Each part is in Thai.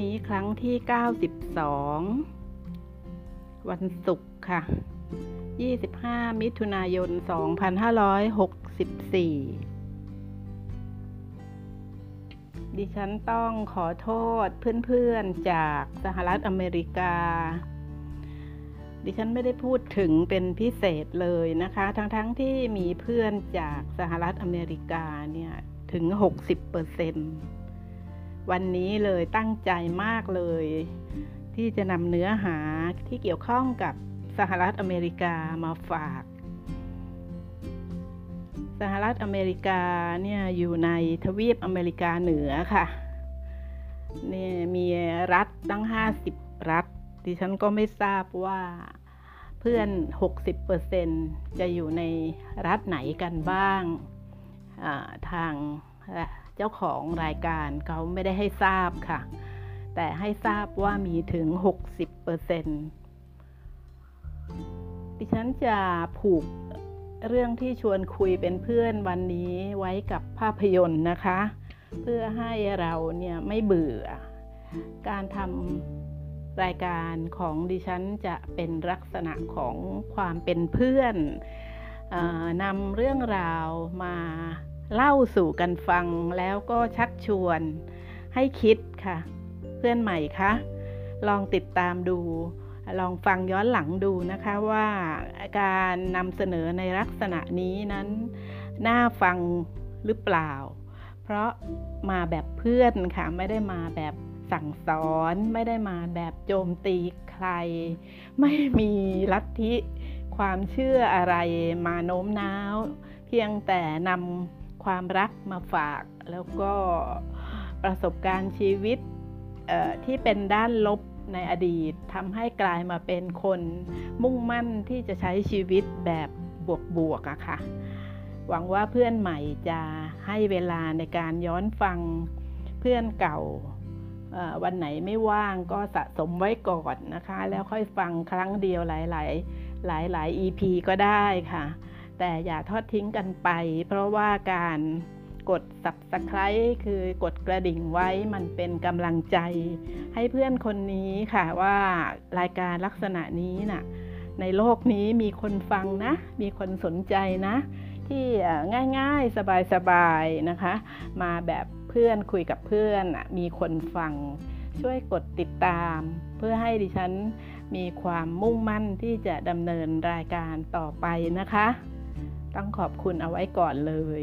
นี้ครั้งที่ 92 วันศุกร์ค่ะ 25 มิถุนายน 2564 ดิฉันต้องขอโทษเพื่อนๆจากสหรัฐอเมริกา ดิฉันไม่ได้พูดถึงเป็นพิเศษเลยนะคะ ทั้งๆทที่มีเพื่อนจากสหรัฐอเมริกาเนี่ย ถึง 60% วันนี้เลยตั้งใจมากเลย ที่จะนำเนื้อหาที่เกี่ยวข้องกับสหรัฐอเมริกามาฝาก สหรัฐอเมริกาเนี่ยอยู่ในทวีปอเมริกาเหนือค่ะเนี่ยมีรัฐตั้ง 50 รัฐ ดิฉันก็ไม่ทราบว่าเพื่อน 60%จะอยู่ในรัฐไหนกันบ้างทาง เจ้าของรายการเขาไม่ได้ให้ทราบค่ะ แต่ให้ทราบว่ามีถึง 60%ดิฉันจะผูกเรื่องที่ชวนคุยเป็นเพื่อนวันนี้ไว้กับภาพยนตร์นะคะ เพื่อให้เราเนี่ยไม่เบื่อ การทำรายการของดิฉันจะเป็นลักษณะของความเป็นเพื่อนนำเรื่องราวมา เล่าสู่กันฟังแล้วก็ชักชวนให้คิดค่ะ เพื่อนใหม่คะลองติดตามดู ลองฟังย้อนหลังดูนะคะว่าการนำเสนอในลักษณะนี้นั้นน่าฟังหรือเปล่า เพราะมาแบบเพื่อนค่ะ ไม่ได้มาแบบสั่งสอนไม่ได้มาแบบโจมตีใคร ไม่มีลัทธิความเชื่ออะไรมาโน้มน้าว เพียงแต่นำ ความรักมาฝาก แล้วก็ประสบการณ์ชีวิตที่เป็นด้านลบในอดีตทำให้กลายมาเป็นคนมุ่งมั่นที่จะใช้ชีวิตแบบบวกๆอะค่ะ หวังว่าเพื่อนใหม่จะให้เวลาในการย้อนฟังเพื่อนเก่าวันไหนไม่ว่างก็สะสมไว้ก่อนนะคะ แล้วค่อยฟังครั้งเดียวหลาย ๆ หลาย ๆ EP ก็ได้ค่ะ แต่อย่าทอดทิ้งกันไป เพราะว่าการกด subscribe คือกดกระดิ่งไว้มันเป็นกำลังใจ ให้เพื่อนคนนี้ค่ะว่ารายการลักษณะนี้นะ่ะในโลกนี้มีคนฟังนะ มีคนสนใจนะ ที่ง่ายๆ สบายๆ นะคะ มาแบบเพื่อนคุยกับเพื่อนมีคนฟัง ช่วยกดติดตาม เพื่อให้ดิฉันมีความมุ่งมั่นที่จะดำเนินรายการต่อไปนะคะ ต้องขอบคุณเอาไว้ก่อนเลย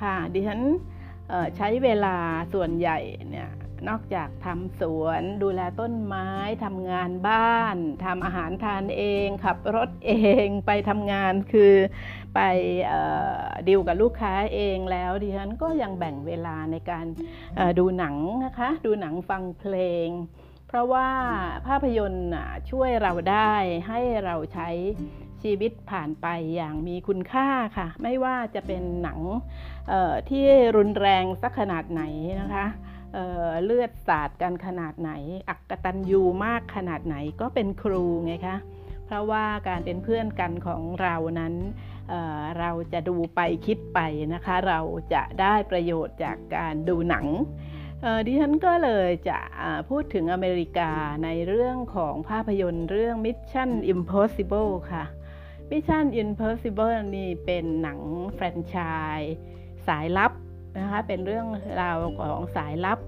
ค่ะดิฉันใช้เวลาส่วนใหญ่เนี่ยนอกจากทำสวนดูแลต้นไม้ทำงานบ้านทำอาหารทานเอง ขับรถเองไปทำงานคือไปดิวกับลูกค้าเองแล้วดิฉันก็ยังแบ่งเวลาในการดูหนังนะคะ ดูหนังฟังเพลง เพราะว่าภาพยนตร์ช่วยเราได้ให้เราใช้ ชีวิตผ่านไปอย่างมีคุณค่าค่ะ ไม่ว่าจะเป็นหนังที่รุนแรงสักขนาดไหนนะคะเเลือดสาดกันขนาดไหน อักตันยูมากขนาดไหนก็เป็นครูไงคะเพราะว่าการเป็นเพื่อนกันของเรานั้นเเราจะดูไปคิดไปนะคะ เราจะได้ประโยชน์จากการดูหนังดิฉันก็เลยจะพูดถึงอเมริกาในเรื่องของภาพยนตร์เรื่อง Mission Impossible ค่ะ Mission Impossible นี่เป็นหนังแฟรนไชส์สายลับนะคะเป็นเรื่องราวของสายลับ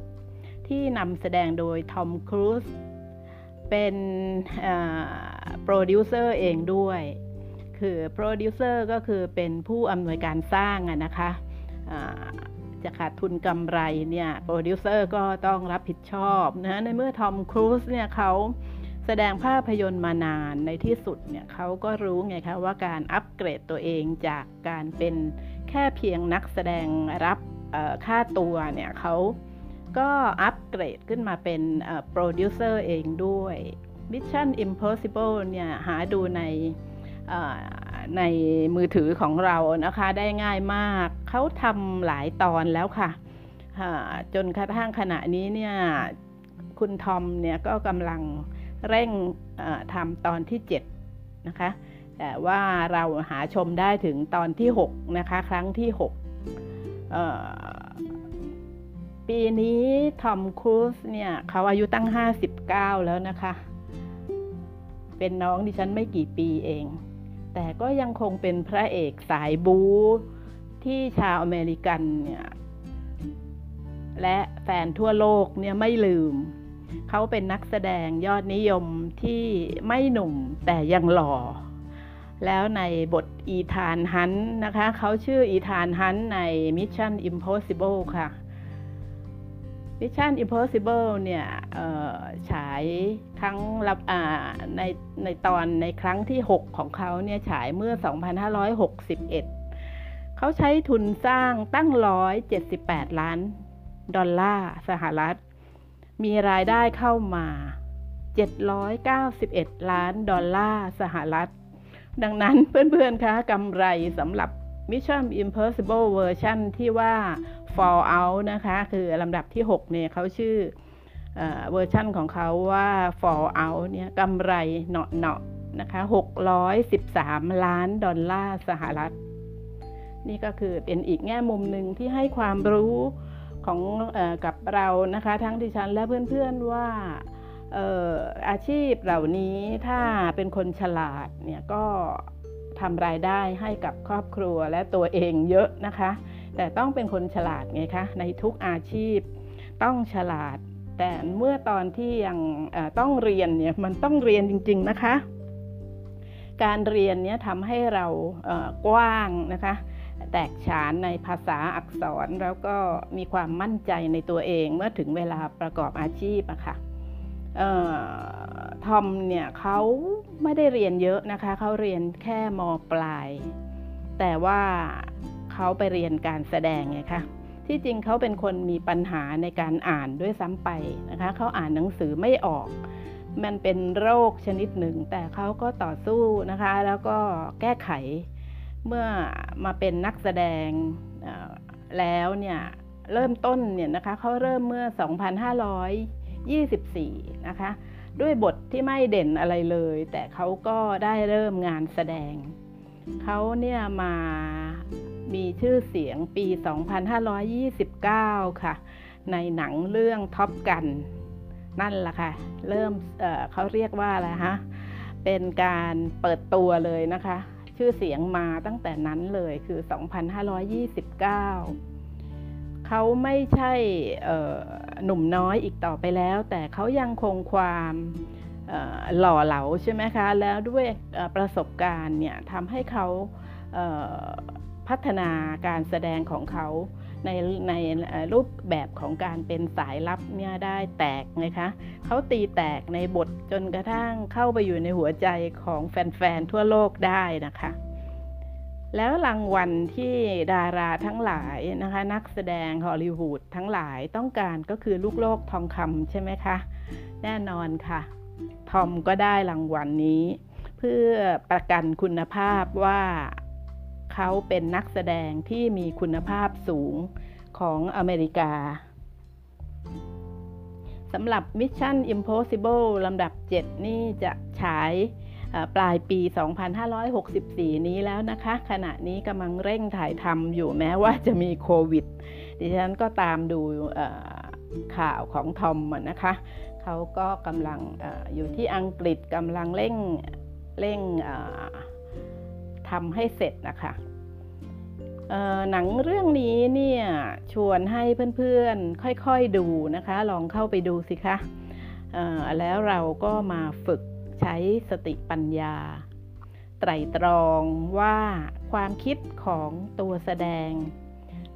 ที่นำแสดงโดยทอมครูซเป็นโปรดิวเซอร์เองด้วย คือโปรดิวเซอร์ก็คือเป็นผู้อำนวยการสร้างนะคะจะขาดทุนกำไรเนี่ยโปรดิวเซอร์ก็ต้องรับผิดชอบนะในเมื่อทอมครูซเนี่ยเขา แสดงภาพยนตร์มานานในที่สุดเนี่ยเขาก็รู้ไงคะว่าการอัปเกรดตัวเองจากการเป็นแค่เพียงนักแสดงรับค่าตัวเนี่ยเขาก็อัปเกรดขึ้นมาเป็นโปรดิวเซอร์เองด้วย Mission Impossible เนี่ยหาดูในในมือถือของเรานะคะได้ง่ายมาก เขาทำหลายตอนแล้วค่ะ จนกระทั่งขณะนี้เนี่ยคุณทอมเนี่ยก็กำลัง เร่งทำตอนที่ 7 นะคะ แต่ว่าเราหาชมได้ถึงตอนที่ 6 นะคะ ครั้งที่ 6 ปีนี้ทอมครูซเนี่ยเขาอายุตั้ง 59 แล้วนะคะ เป็นน้องดิฉันไม่กี่ปีเอง แต่ก็ยังคงเป็นพระเอกสายบู๊ที่ชาวอเมริกันเนี่ยและแฟนทั่วโลกเนี่ยไม่ลืม เขาเป็นนักแสดงยอดนิยมที่ไม่หนุ่มแต่ยังหล่อ แล้วในบทอีธานฮันนะคะ เขาชื่ออีธานฮันใน Mission Impossible ค่ะ Mission Impossible เนี่ยฉายครั้งรับในในตอนในครั้งที่ 6 ของเขาเนี่ยฉายเมื่อ 2561 เขาใช้ทุนสร้างตั้ง 178 ล้านดอลลาร์สหรัฐ มีรายได้เข้ามา 791 ล้านดอลลาร์สหรัฐ ดังนั้นเพื่อนๆคะกำไรสำหรับ Mission Impossible เวอร์ชันที่ว่า Fallout นะคะ คือลำดับที่ 6 เนี่ยเขาชื่อเวอร์ชันของเขาว่า Fallout เนี่ยกำไรเนาะเนาะนะคะ613 ล้านดอลลาร์สหรัฐ นี่ก็คือเป็นอีกแง่มุมหนึ่งที่ให้ความรู้ ของอกับเรานะคะ ทั้งดิฉันและเพื่อนๆว่าอาชีพเหล่านี้ถ้าเป็นคนฉลาดเนี่ยก็ทำรายได้ให้กับครอบครัวและตัวเองเยอะนะคะ แต่ต้องเป็นคนฉลาดไงคะในทุกอาชีพต้องฉลาด แต่เมื่อตอนที่ยังต้องเรียนเนี่ยมันต้องเรียนจริง ๆนะคะ การเรียนเนี่ยทำให้เรากว้างนะคะ แตกฉานในภาษาอักษรแล้วก็มีความมั่นใจในตัวเองเมื่อถึงเวลาประกอบอาชีพอะคะ่ะทอมเนี่ยเขาไม่ได้เรียนเยอะนะคะเขาเรียนแค่มปลาย แต่ว่าเขาไปเรียนการแสดงไงคะที่จริงเขาเป็นคนมีปัญหาในการอ่านด้วยซ้ำไปนะคะเขาอ่านหนังสือไม่ออก มันเป็นโรคชนิดหนึ่ง แต่เขาก็ต่อสู้นะคะ แล้วก็แก้ไข เมื่อมาเป็นนักแสดงแล้วเนี่ยเริ่มต้นเนี่ยนะคะเขาเริ่มเมื่อ 2524 นะคะ ด้วยบทที่ไม่เด่นอะไรเลย แต่เขาก็ได้เริ่มงานแสดง เขาเนี่ยมามีชื่อเสียงปี 2529 ค่ะ ในหนังเรื่องท็อปกัน นั่นแหละค่ะ เริ่มเเขาเรียกว่าอะไรฮะ เป็นการเปิดตัวเลยนะคะ ชื่อเสียงมาตั้งแต่นั้นเลยคือ 2529 เขาไม่ใช่หนุ่มน้อยอีกต่อไปแล้ว แต่เขายังคงความหล่อเหลาใช่ไหมคะ แล้วด้วยประสบการณ์เนี่ยทำให้เขาพัฒนาการแสดงของเขา ในในรูปแบบของการเป็นสายลับเนี่ยได้แตกไงคะเขาตีแตกในบทจนกระทั่งเข้าไปอยู่ในหัวใจของแฟนๆทั่วโลกได้นะคะแล้วรางวัลที่ดาราทั้งหลายนะคะ นักแสดงฮอลลีวูดทั้งหลายต้องการก็คือลูกโลกทองคำใช่ไหมคะ แน่นอนค่ะ ทอมก็ได้รางวัลนนี้ เพื่อประกันคุณภาพว่า เขาเป็นนักแสดงที่มีคุณภาพสูงของอเมริกาสำหรับ Mission Impossible ลำดับ 7 นี่จะฉายปลายปี 2564 นี้แล้วนะคะ ขณะนี้กำลังเร่งถ่ายทำอยู่แม้ว่าจะมีโควิด ดิฉันก็ตามดูข่าวของทอมนะคะ เขาก็กำลังออยู่ที่อังกฤษกำลังเร่งเร่ง ทำให้เสร็จนะคะหนังเรื่องนี้เนี่ยชวนให้เพื่อนๆค่อยๆดูนะคะ ลองเข้าไปดูสิคะแล้วเราก็มาฝึกใช้สติปัญญา ไตรตรองว่าความคิดของตัวแสดง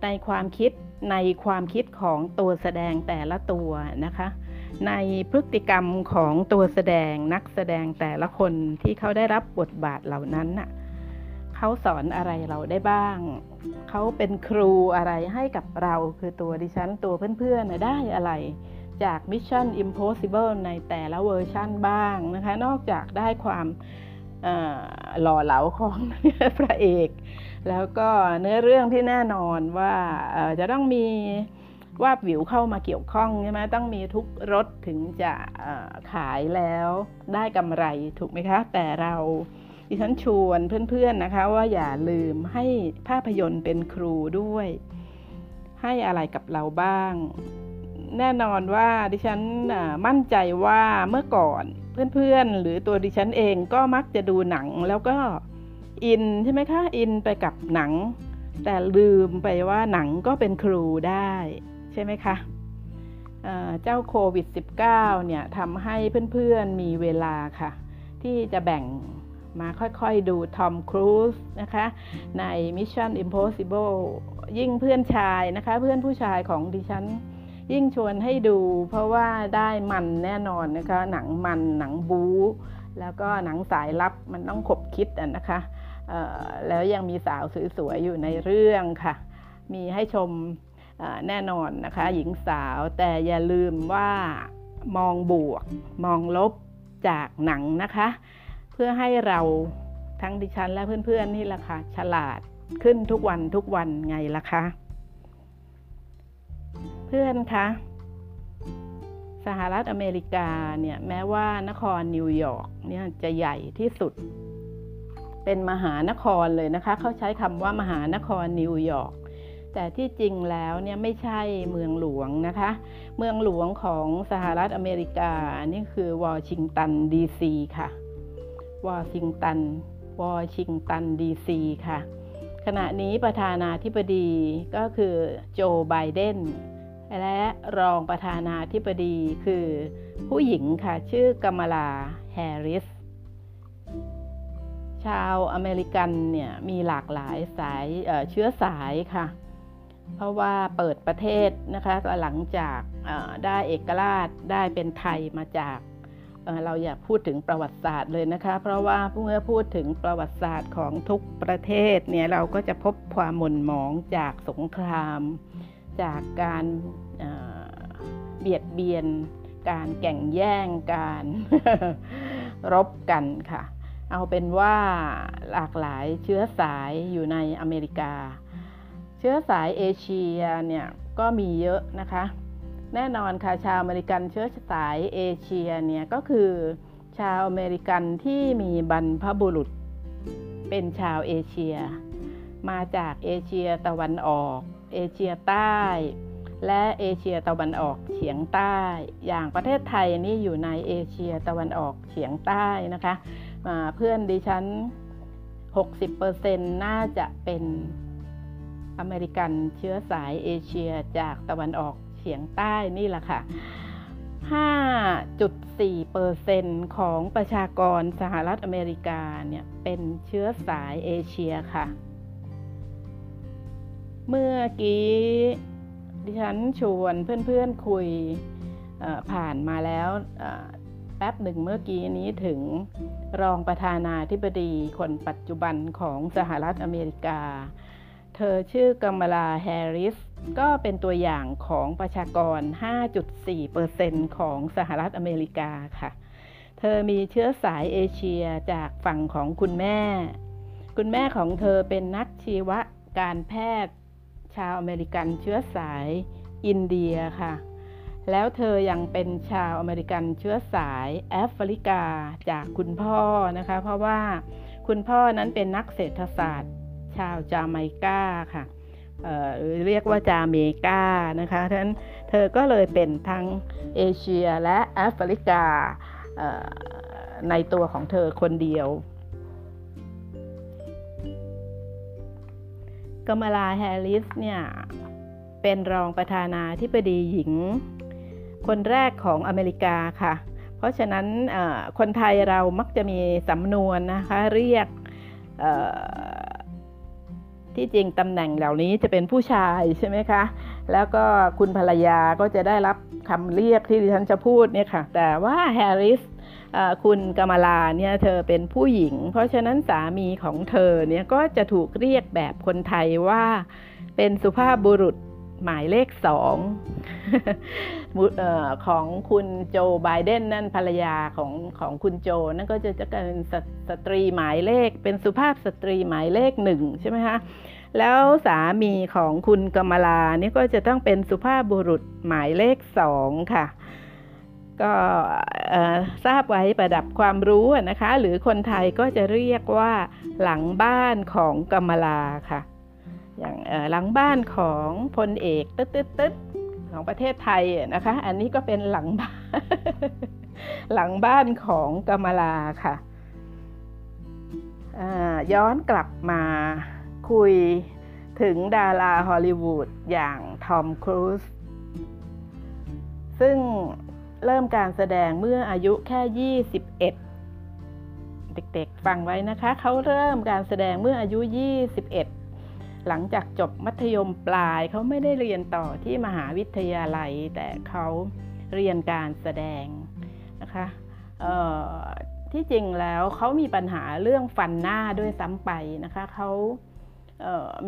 ในความคิดในความคิดของตัวแสดงแต่ละตัวนะคะ ในพฤติกรรมของตัวแสดงนักแสดงแต่ละคนที่เขาได้รับบทบาทเหล่านั้นน่ะ เขาสอนอะไรเราได้บ้าง เขาเป็นครูอะไรให้กับเราคือตัวดิฉันตัวเพื่อนๆได้อะไรจาก Mission Impossible ในแต่ละเวอร์ชั่นบ้างนะคะ นอกจากได้ความหล่อเหลาของพระเอก แล้วก็เนื้อเรื่องที่แน่นอนว่าจะต้องมีวาบวิวเข้ามาเกี่ยวข้องใช่ไหมต้องมีทุกรถถึงจะขายแล้วได้กำไรถูกไหมคะ แต่เรา ดิฉันชวนเพื่อนๆนะคะว่าอย่าลืมให้ภาพยนตร์เป็นครูด้วย ให้อะไรกับเราบ้าง แน่นอนว่าดิฉันมั่นใจว่าเมื่อก่อนเพื่อนๆ หรือตัวดิฉันเองก็มักจะดูหนังแล้วก็อินใช่ไหมคะอินไปกับหนัง แต่ลืมไปว่าหนังก็เป็นครูได้ใช่ไหมคะเจ้าโควิด -19 เนี่ยทำให้เพื่อนๆมีเวลาค่ะ ที่จะแบ่ง มาค่อยๆดูทอมครูซนะคะใน Mission Impossible ยิ่งเพื่อนชายนะคะเพื่อนผู้ชายของดิฉันยิ่งชวนให้ดู เพราะว่าได้มันแน่นอนนะคะหนังมันหนังบู๊แล้วก็หนังสายลับมันต้องขบคิดนะคะแล้วยังมีสาวสวยๆอยู่ในเรื่องค่ะ มีให้ชมแน่นอนนะคะ หญิงสาวแต่อย่าลืมว่ามองบวก มองลบจากหนังนะคะ พื่อให้เราทั้งดิฉันและเพื่อนๆนี่แหละค่ะฉลาดขึ้นทุกวันทุกวันไงล่ะคะ เพื่อนคะสหรัฐอเมริกาเนี่ยแม้ว่านครนิวยอร์กเนี่ยจะใหญ่ที่สุด เป็นมหานครเลยนะคะ เขาใช้คำว่ามหานครนิวยอร์กแต่ที่จริงแล้วเนี่ยไม่ใช่เมืองหลวงนะคะ เมืองหลวงของสหรัฐอเมริกานี่คือวอชิงตันดีซีค่ะ วอชิงตัน วอชิงตันดีซีค่ะ ขณะนี้ประธานาธิบดีก็คือโจไบเดนและรองประธานาธิบดีคือผู้หญิงค่ะ ชื่อกามลาแฮริส ชาวอเมริกันเนี่ยมีหลากหลายสายเเชื้อสายค่ะ เพราะว่าเปิดประเทศนะคะหลังจากได้เอกราชได้เป็นไทยมาจาก เราอยากพูดถึงประวัติศาสตร์เลยนะคะ เพราะว่าเมื่อพูดถึงประวัติศาสตร์ของทุกประเทศเนี่ยเราก็จะพบความหม่นหมองจากสงคราม จากการเบียดเบียน การแก่งแย่งการรบกันค่ะ เอาเป็นว่าหลากหลายเชื้อสายอยู่ในอเมริกา เชื้อสายเอเชียเนี่ยก็มีเยอะนะคะ แน่นอนค่ะชาวอเมริกันเชื้อสายเอเชียเนี่ยก็คือชาวอเมริกันที่มีบรรพบุรุษ เป็นชาวเอเชีย มาจากเอเชียตะวันออก เอเชียใต้ และเอเชียตะวันออกเฉียงใต้ อย่างประเทศไทยนี่อยู่ในเอเชียตะวันออกเฉียงใต้นะคะเพื่อนดิฉัน 60%น่าจะเป็นอเมริกันเชื้อสายเอเชียจากตะวันออก เฉียงใต้นี่แหละค่ะ 5.4%ของประชากรสหรัฐอเมริกาเนี่ยเป็นเชื้อสายเอเชียค่ะ เมื่อกี้ดิฉันชวนเพื่อนๆคุยผ่านมาแล้วแป๊บหนึ่งเมื่อกี้นี้ถึงรองประธานาธิบดีคนปัจจุบันของสหรัฐอเมริกา เธอชื่อกมลาแฮร์ริส ก็เป็นตัวอย่างของประชากร 5.4%ของสหรัฐอเมริกาค่ะ เธอมีเชื้อสายเอเชียจากฝั่งของคุณแม่ คุณแม่ของเธอเป็นนักชีวการแพทย์ชาวอเมริกันเชื้อสายอินเดียค่ะ แล้วเธอยังเป็นชาวอเมริกันเชื้อสายแอฟริกาจากคุณพ่อนะคะ เพราะว่าคุณพ่อนั้นเป็นนักเศรษฐศาสตร์ ชาวจาไมกาค่ะเรียกว่าจาเมกานะคะท่านเธอก็เลยเป็นทั้งเอเชียและแอฟริกาในตัวของเธอคนเดียวกมลาแฮริสเนี่ยเป็นรองประธานาธิบดีหญิง คนแรกของอเมริกาค่ะ เพราะฉะนั้นคนไทยเรามักจะมีสำนวนนะคะเรียก ที่จริงตำแหน่งเหล่านี้จะเป็นผู้ชายใช่ไหมคะ แล้วก็คุณภรรยาก็จะได้รับคำเรียกที่ดิฉันจะพูดเนี่ยค่ะ แต่ว่าแฮร์ริสคุณกามลาเนี่ยเธอเป็นผู้หญิง เพราะฉะนั้นสามีของเธอเนี่ยก็จะถูกเรียกแบบคนไทยว่าเป็นสุภาพบุรุษ หมายเลขสองของคุณโจไบเดนนั่นภรรยาของของคุณโจ นั่นก็จะจะเป็นสตรีหมายเลขเป็นสุภาพสตรีหมายเลขหนึ่งใช่ไหมคะแล้วสามีของคุณกมลานี่ก็จะต้องเป็นสุภาพบุรุษหมายเลขสองค่ะ ก็ทราบไว้ประดับความรู้นะคะ หรือคนไทยก็จะเรียกว่าหลังบ้านของกมลาค่ะ อย่างหลังบ้านของพลเอกตึ๊ดตึ๊ดตึ๊ดของประเทศไทยนะคะ อันนี้ก็เป็นหลังบ้านหลังบ้านของกมลาค่ะย้อนกลับมาคุยถึงดาราฮอลลีวูดอย่างทอมครูซซึ่งเริ่มการแสดงเมื่ออายุแค่ 21 เด็กๆฟังไว้นะคะ เขาเริ่มการแสดงเมื่ออายุ 21 หลังจากจบมัธยมปลายเขาไม่ได้เรียนต่อที่มหาวิทยาลัย แต่เขาเรียนการแสดงนะคะที่จริงแล้วเขามีปัญหาเรื่องฟันหน้าด้วยซ้ำไปนะคะเขา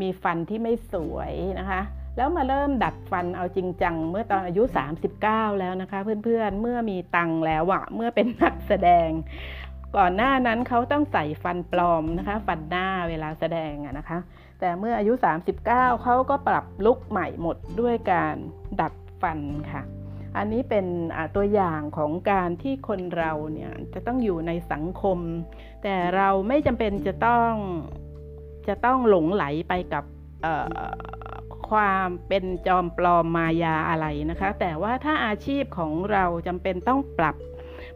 มีฟันที่ไม่สวยนะคะ แล้วมาเริ่มดัดฟันเอาจริงจังเมื่อตอนอายุ 39 แล้วนะคะ เพื่อนๆเมื่อมีตังแล้วอะเมื่อเป็นนักแสดง ก่อนหน้านั้นเขาต้องใส่ฟันปลอมนะคะ ฟันหน้าเวลาแสดงอะนะคะ แต่เมื่ออายุ 39 เขาก็ปรับลุกใหม่หมดด้วยการดัดฟันค่ะ อันนี้เป็นตัวอย่างของการที่คนเราเนี่ยจะต้องอยู่ในสังคม แต่เราไม่จำเป็นจะต้องจะต้องหลงไหลไปกับความเป็นจอมปลอมมายาอะไรนะคะ แต่ว่าถ้าอาชีพของเราจำเป็นต้องปรับ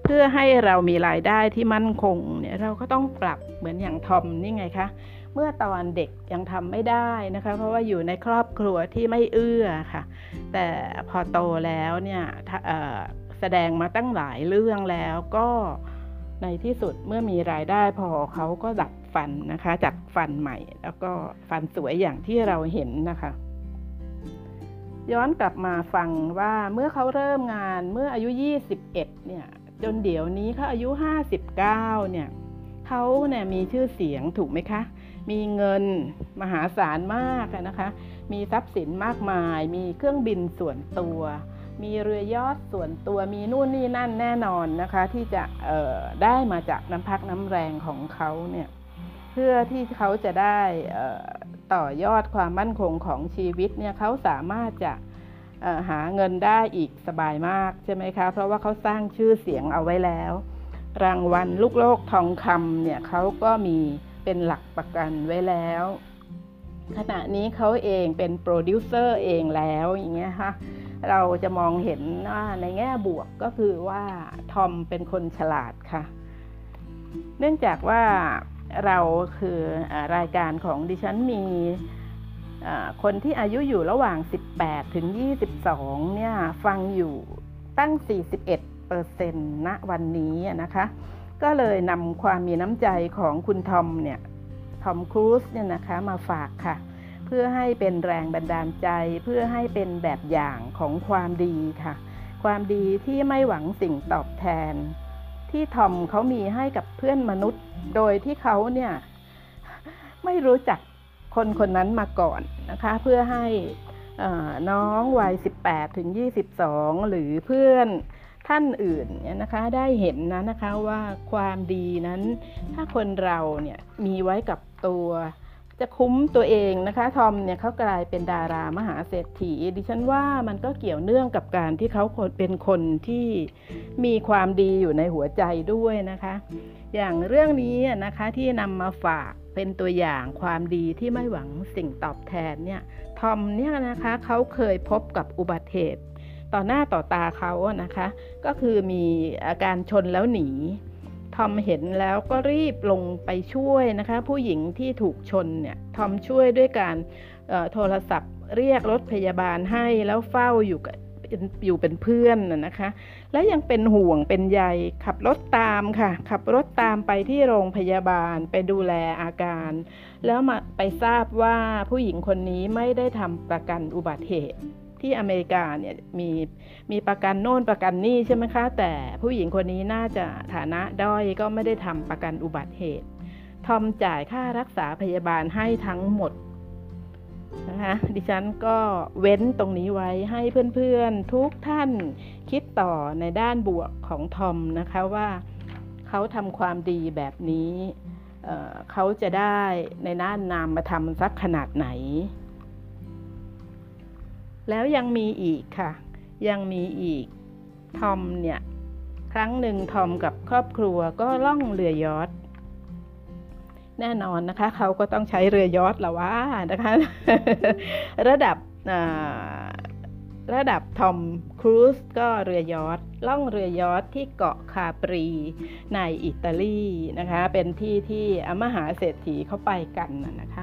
เพื่อให้เรามีรายได้ที่มั่นคงเนี่ยเราก็ต้องปรับเหมือนอย่างทอมนี่ไงคะ เมื่อตอนเด็กยังทำไม่ได้นะคะ เพราะว่าอยู่ในครอบครัวที่ไม่เอื้อค่ะ แต่พอโตแล้วเนี่ยแสดงมาตั้งหลายเรื่องแล้วก็ในที่สุดเมื่อมีรายได้พอเขาก็ดัดฟันนะคะจัดฟันใหม่ แล้วก็ฟันสวยอย่างที่เราเห็นนะคะ ย้อนกลับมาฟังว่าเมื่อเขาเริ่มงานเมื่ออายุ 21 เนี่ยจนเดี๋ยวนี้เขาอายุ 59 เนี่ยเขาเนี่ยมีชื่อเสียงถูกไหมคะ มีเงินมหาศาลมากนะคะ มีทรัพย์สินมากมาย มีเครื่องบินส่วนตัว มีเรือยอดส่วนตัว มีนู่นนี่นั่นแน่นอนนะคะ ที่จะได้มาจากน้ำพักน้ำแรงของเขาเนี่ยเพื่อที่เขาจะได้ต่อยอดความมั่นคงของชีวิตเนี่ยเขาสามารถจะหาเงินได้อีกสบายมากใช่ไหมคะ เพราะว่าเขาสร้างชื่อเสียงเอาไว้แล้ว รางวัลลูกโลกทองคำเนี่ยเขาก็มี เป็นหลักประกันไว้แล้ว ขณะนี้เขาเองเป็นโปรดิวเซอร์เองแล้วอย่างเงี้ยค่ะเราจะมองเห็นว่าในแง่บวกก็คือว่าทอมเป็นคนฉลาดค่ะ เนื่องจากว่าเราคือรายการของดิฉันมีคนที่อายุอยู่ระหว่าง 18 ถึง 22 เนี่ย ฟังอยู่ตั้ง 41เปอร์เซ็นต์ณวันนี้นะคะ ก็เลยนำความมีน้ำใจของคุณทอมเนี่ยทอมครูซเนี่ยนะคะมาฝากค่ะ เพื่อให้เป็นแรงบันดาลใจ เพื่อให้เป็นแบบอย่างของความดีค่ะ ความดีที่ไม่หวังสิ่งตอบแทน ที่ทอมเขามีให้กับเพื่อนมนุษย์ โดยที่เขาเนี่ยไม่รู้จักคนคนนั้นมาก่อนนะคะ เพื่อให้น้องวัย 18 ถึง 22 หรือเพื่อน ท่านอื่นเนี่ยนะคะได้เห็นนะนะคะว่าความดีนั้น ถ้าคนเราเนี่ยมีไว้กับตัว จะคุ้มตัวเองนะคะทอมเนี่ยเขากลายเป็นดารามหาเศรษฐี ดิฉันว่ามันก็เกี่ยวเนื่องกับการที่เขาเป็นคนที่มีความดีอยู่ในหัวใจด้วยนะคะ อย่างเรื่องนี้นะคะที่นำมาฝากเป็นตัวอย่างความดีที่ไม่หวังสิ่งตอบแทนเนี่ยทอมเนี่ยนะคะเขาเคยพบกับอุบัติเหตุ ต่อหน้าต่อตาเขานะคะ ก็คือมีอาการชนแล้วหนีทอมเห็นแล้วก็รีบลงไปช่วยนะคะ ผู้หญิงที่ถูกชนเนี่ยทอมช่วยด้วยการโทรศัพท์เรียกรถพยาบาลให้แล้วเฝ้าอยู่กับอยู่เป็นเพื่อนนะคะ และยังเป็นห่วงเป็นใยขับรถตามค่ะ ขับรถตามไปที่โรงพยาบาลไปดูแลอาการ แล้วมาไปทราบว่าผู้หญิงคนนี้ไม่ได้ทำประกันอุบัติเหตุ ที่อเมริกาเนี่ยมีมีประกันโน่นประกันนี่ใช่ไหมคะ แต่ผู้หญิงคนนี้น่าจะฐานะด้อยก็ไม่ได้ทำประกันอุบัติเหตุ ทอมจ่ายค่ารักษาพยาบาลให้ทั้งหมดนะคะดิฉันก็เว้นตรงนี้ไว้ให้เพื่อนๆทุกท่านคิดต่อในด้านบวกของทอมนะคะว่าเขาทำความดีแบบนี้เเขาจะได้ในน้านนามมาทำสักขนาดไหน แล้วยังมีอีกค่ะ ยังมีอีก ทอมเนี่ย ครั้งหนึ่งทอมกับครอบครัวก็ล่องเรือยอทแน่นอนนะคะ เขาก็ต้องใช้เรือยอทละว่านะคะ ระดับระดับทอมครูซก็เรือยอทล่องเรือยอทที่เกาะคาปรีในอิตาลีนะคะ เป็นที่ที่อมหาเศรษฐีเขาไปกันน่ะนะคะ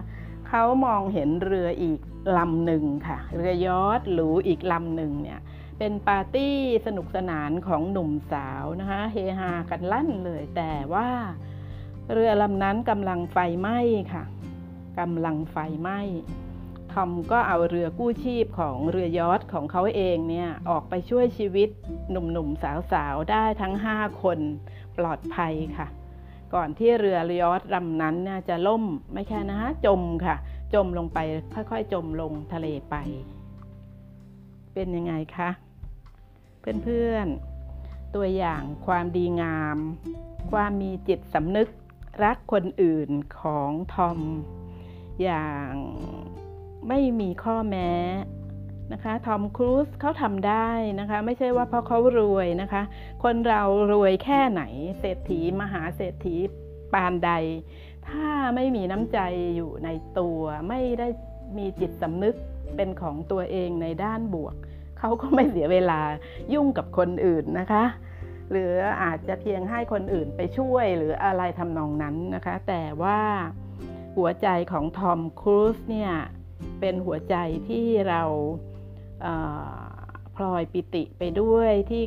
เขามองเห็นเรืออีกลำหนึ่งค่ะ เรือยอทหรูอีกลำหนึ่งเนี่ยเป็นปาร์ตี้สนุกสนานของหนุ่มสาวนะคะเฮฮากันลั่นเลยแต่ว่า เรือลำนั้นกำลังไฟไหม้ค่ะกำลังไฟไหม้ทอมก็เอาเรือกู้ชีพของเรือยอทของเขาเองเนี่ยออกไปช่วยชีวิตหนุ่มๆสาวๆได้ทั้ง 5 คนปลอดภัยค่ะ ก่อนที่เรือยอทลำนั้นน่จะล่มไม่แค่นะฮะจมค่ะ จมลงไปค่อยๆจมลงทะเลไป เป็นยังไงคะเพื่อนๆ ตัวอย่างความดีงาม ความมีจิตสำนึกรักคนอื่นของทอม อย่างไม่มีข้อแม้ นะคะทอมครูซเขาทำได้นะคะไม่ใช่ว่าเพราะเขารวยนะคะ คนเรารวยแค่ไหน เศรษฐีมหาเศรษฐีปานใด ถ้าไม่มีน้ำใจอยู่ในตัวไม่ได้มีจิตสำนึกเป็นของตัวเองในด้านบวก เขาก็ไม่เสียเวลายุ่งกับคนอื่นนะคะ หรืออาจจะเพียงให้คนอื่นไปช่วยหรืออะไรทำนองนั้นนะคะ แต่ว่าหัวใจของทอมครูซเนี่ยเป็นหัวใจที่เรา พลอยปิติไปด้วยที่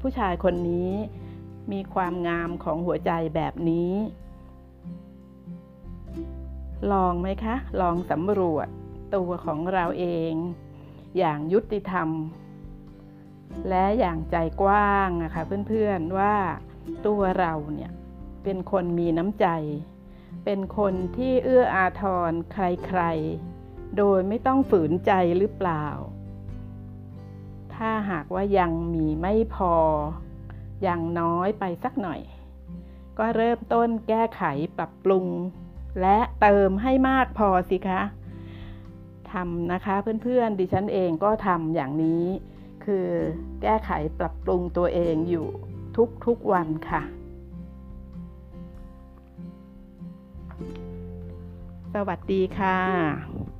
ผู้ชายคนนี้มีความงามของหัวใจแบบนี้ ลองไหมคะ ลองสำรวจตัวของเราเอง อย่างยุติธรรม และอย่างใจกว้างนะคะเพื่อนๆว่าตัวเราเนี่ยเป็นคนมีน้ำใจ เป็นคนที่เอื้ออาทรใครๆ โดยไม่ต้องฝืนใจหรือเปล่า หากว่ายังมีไม่พอ ยังน้อยไปสักหน่อย ก็เริ่มต้นแก้ไขปรับปรุง และเติมให้มากพอสิคะทำนะคะเพื่อนๆดิฉันเองก็ทำอย่างนี้ คือแก้ไขปรับปรุงตัวเองอยู่ทุกๆวันค่ะสวัสดีค่ะ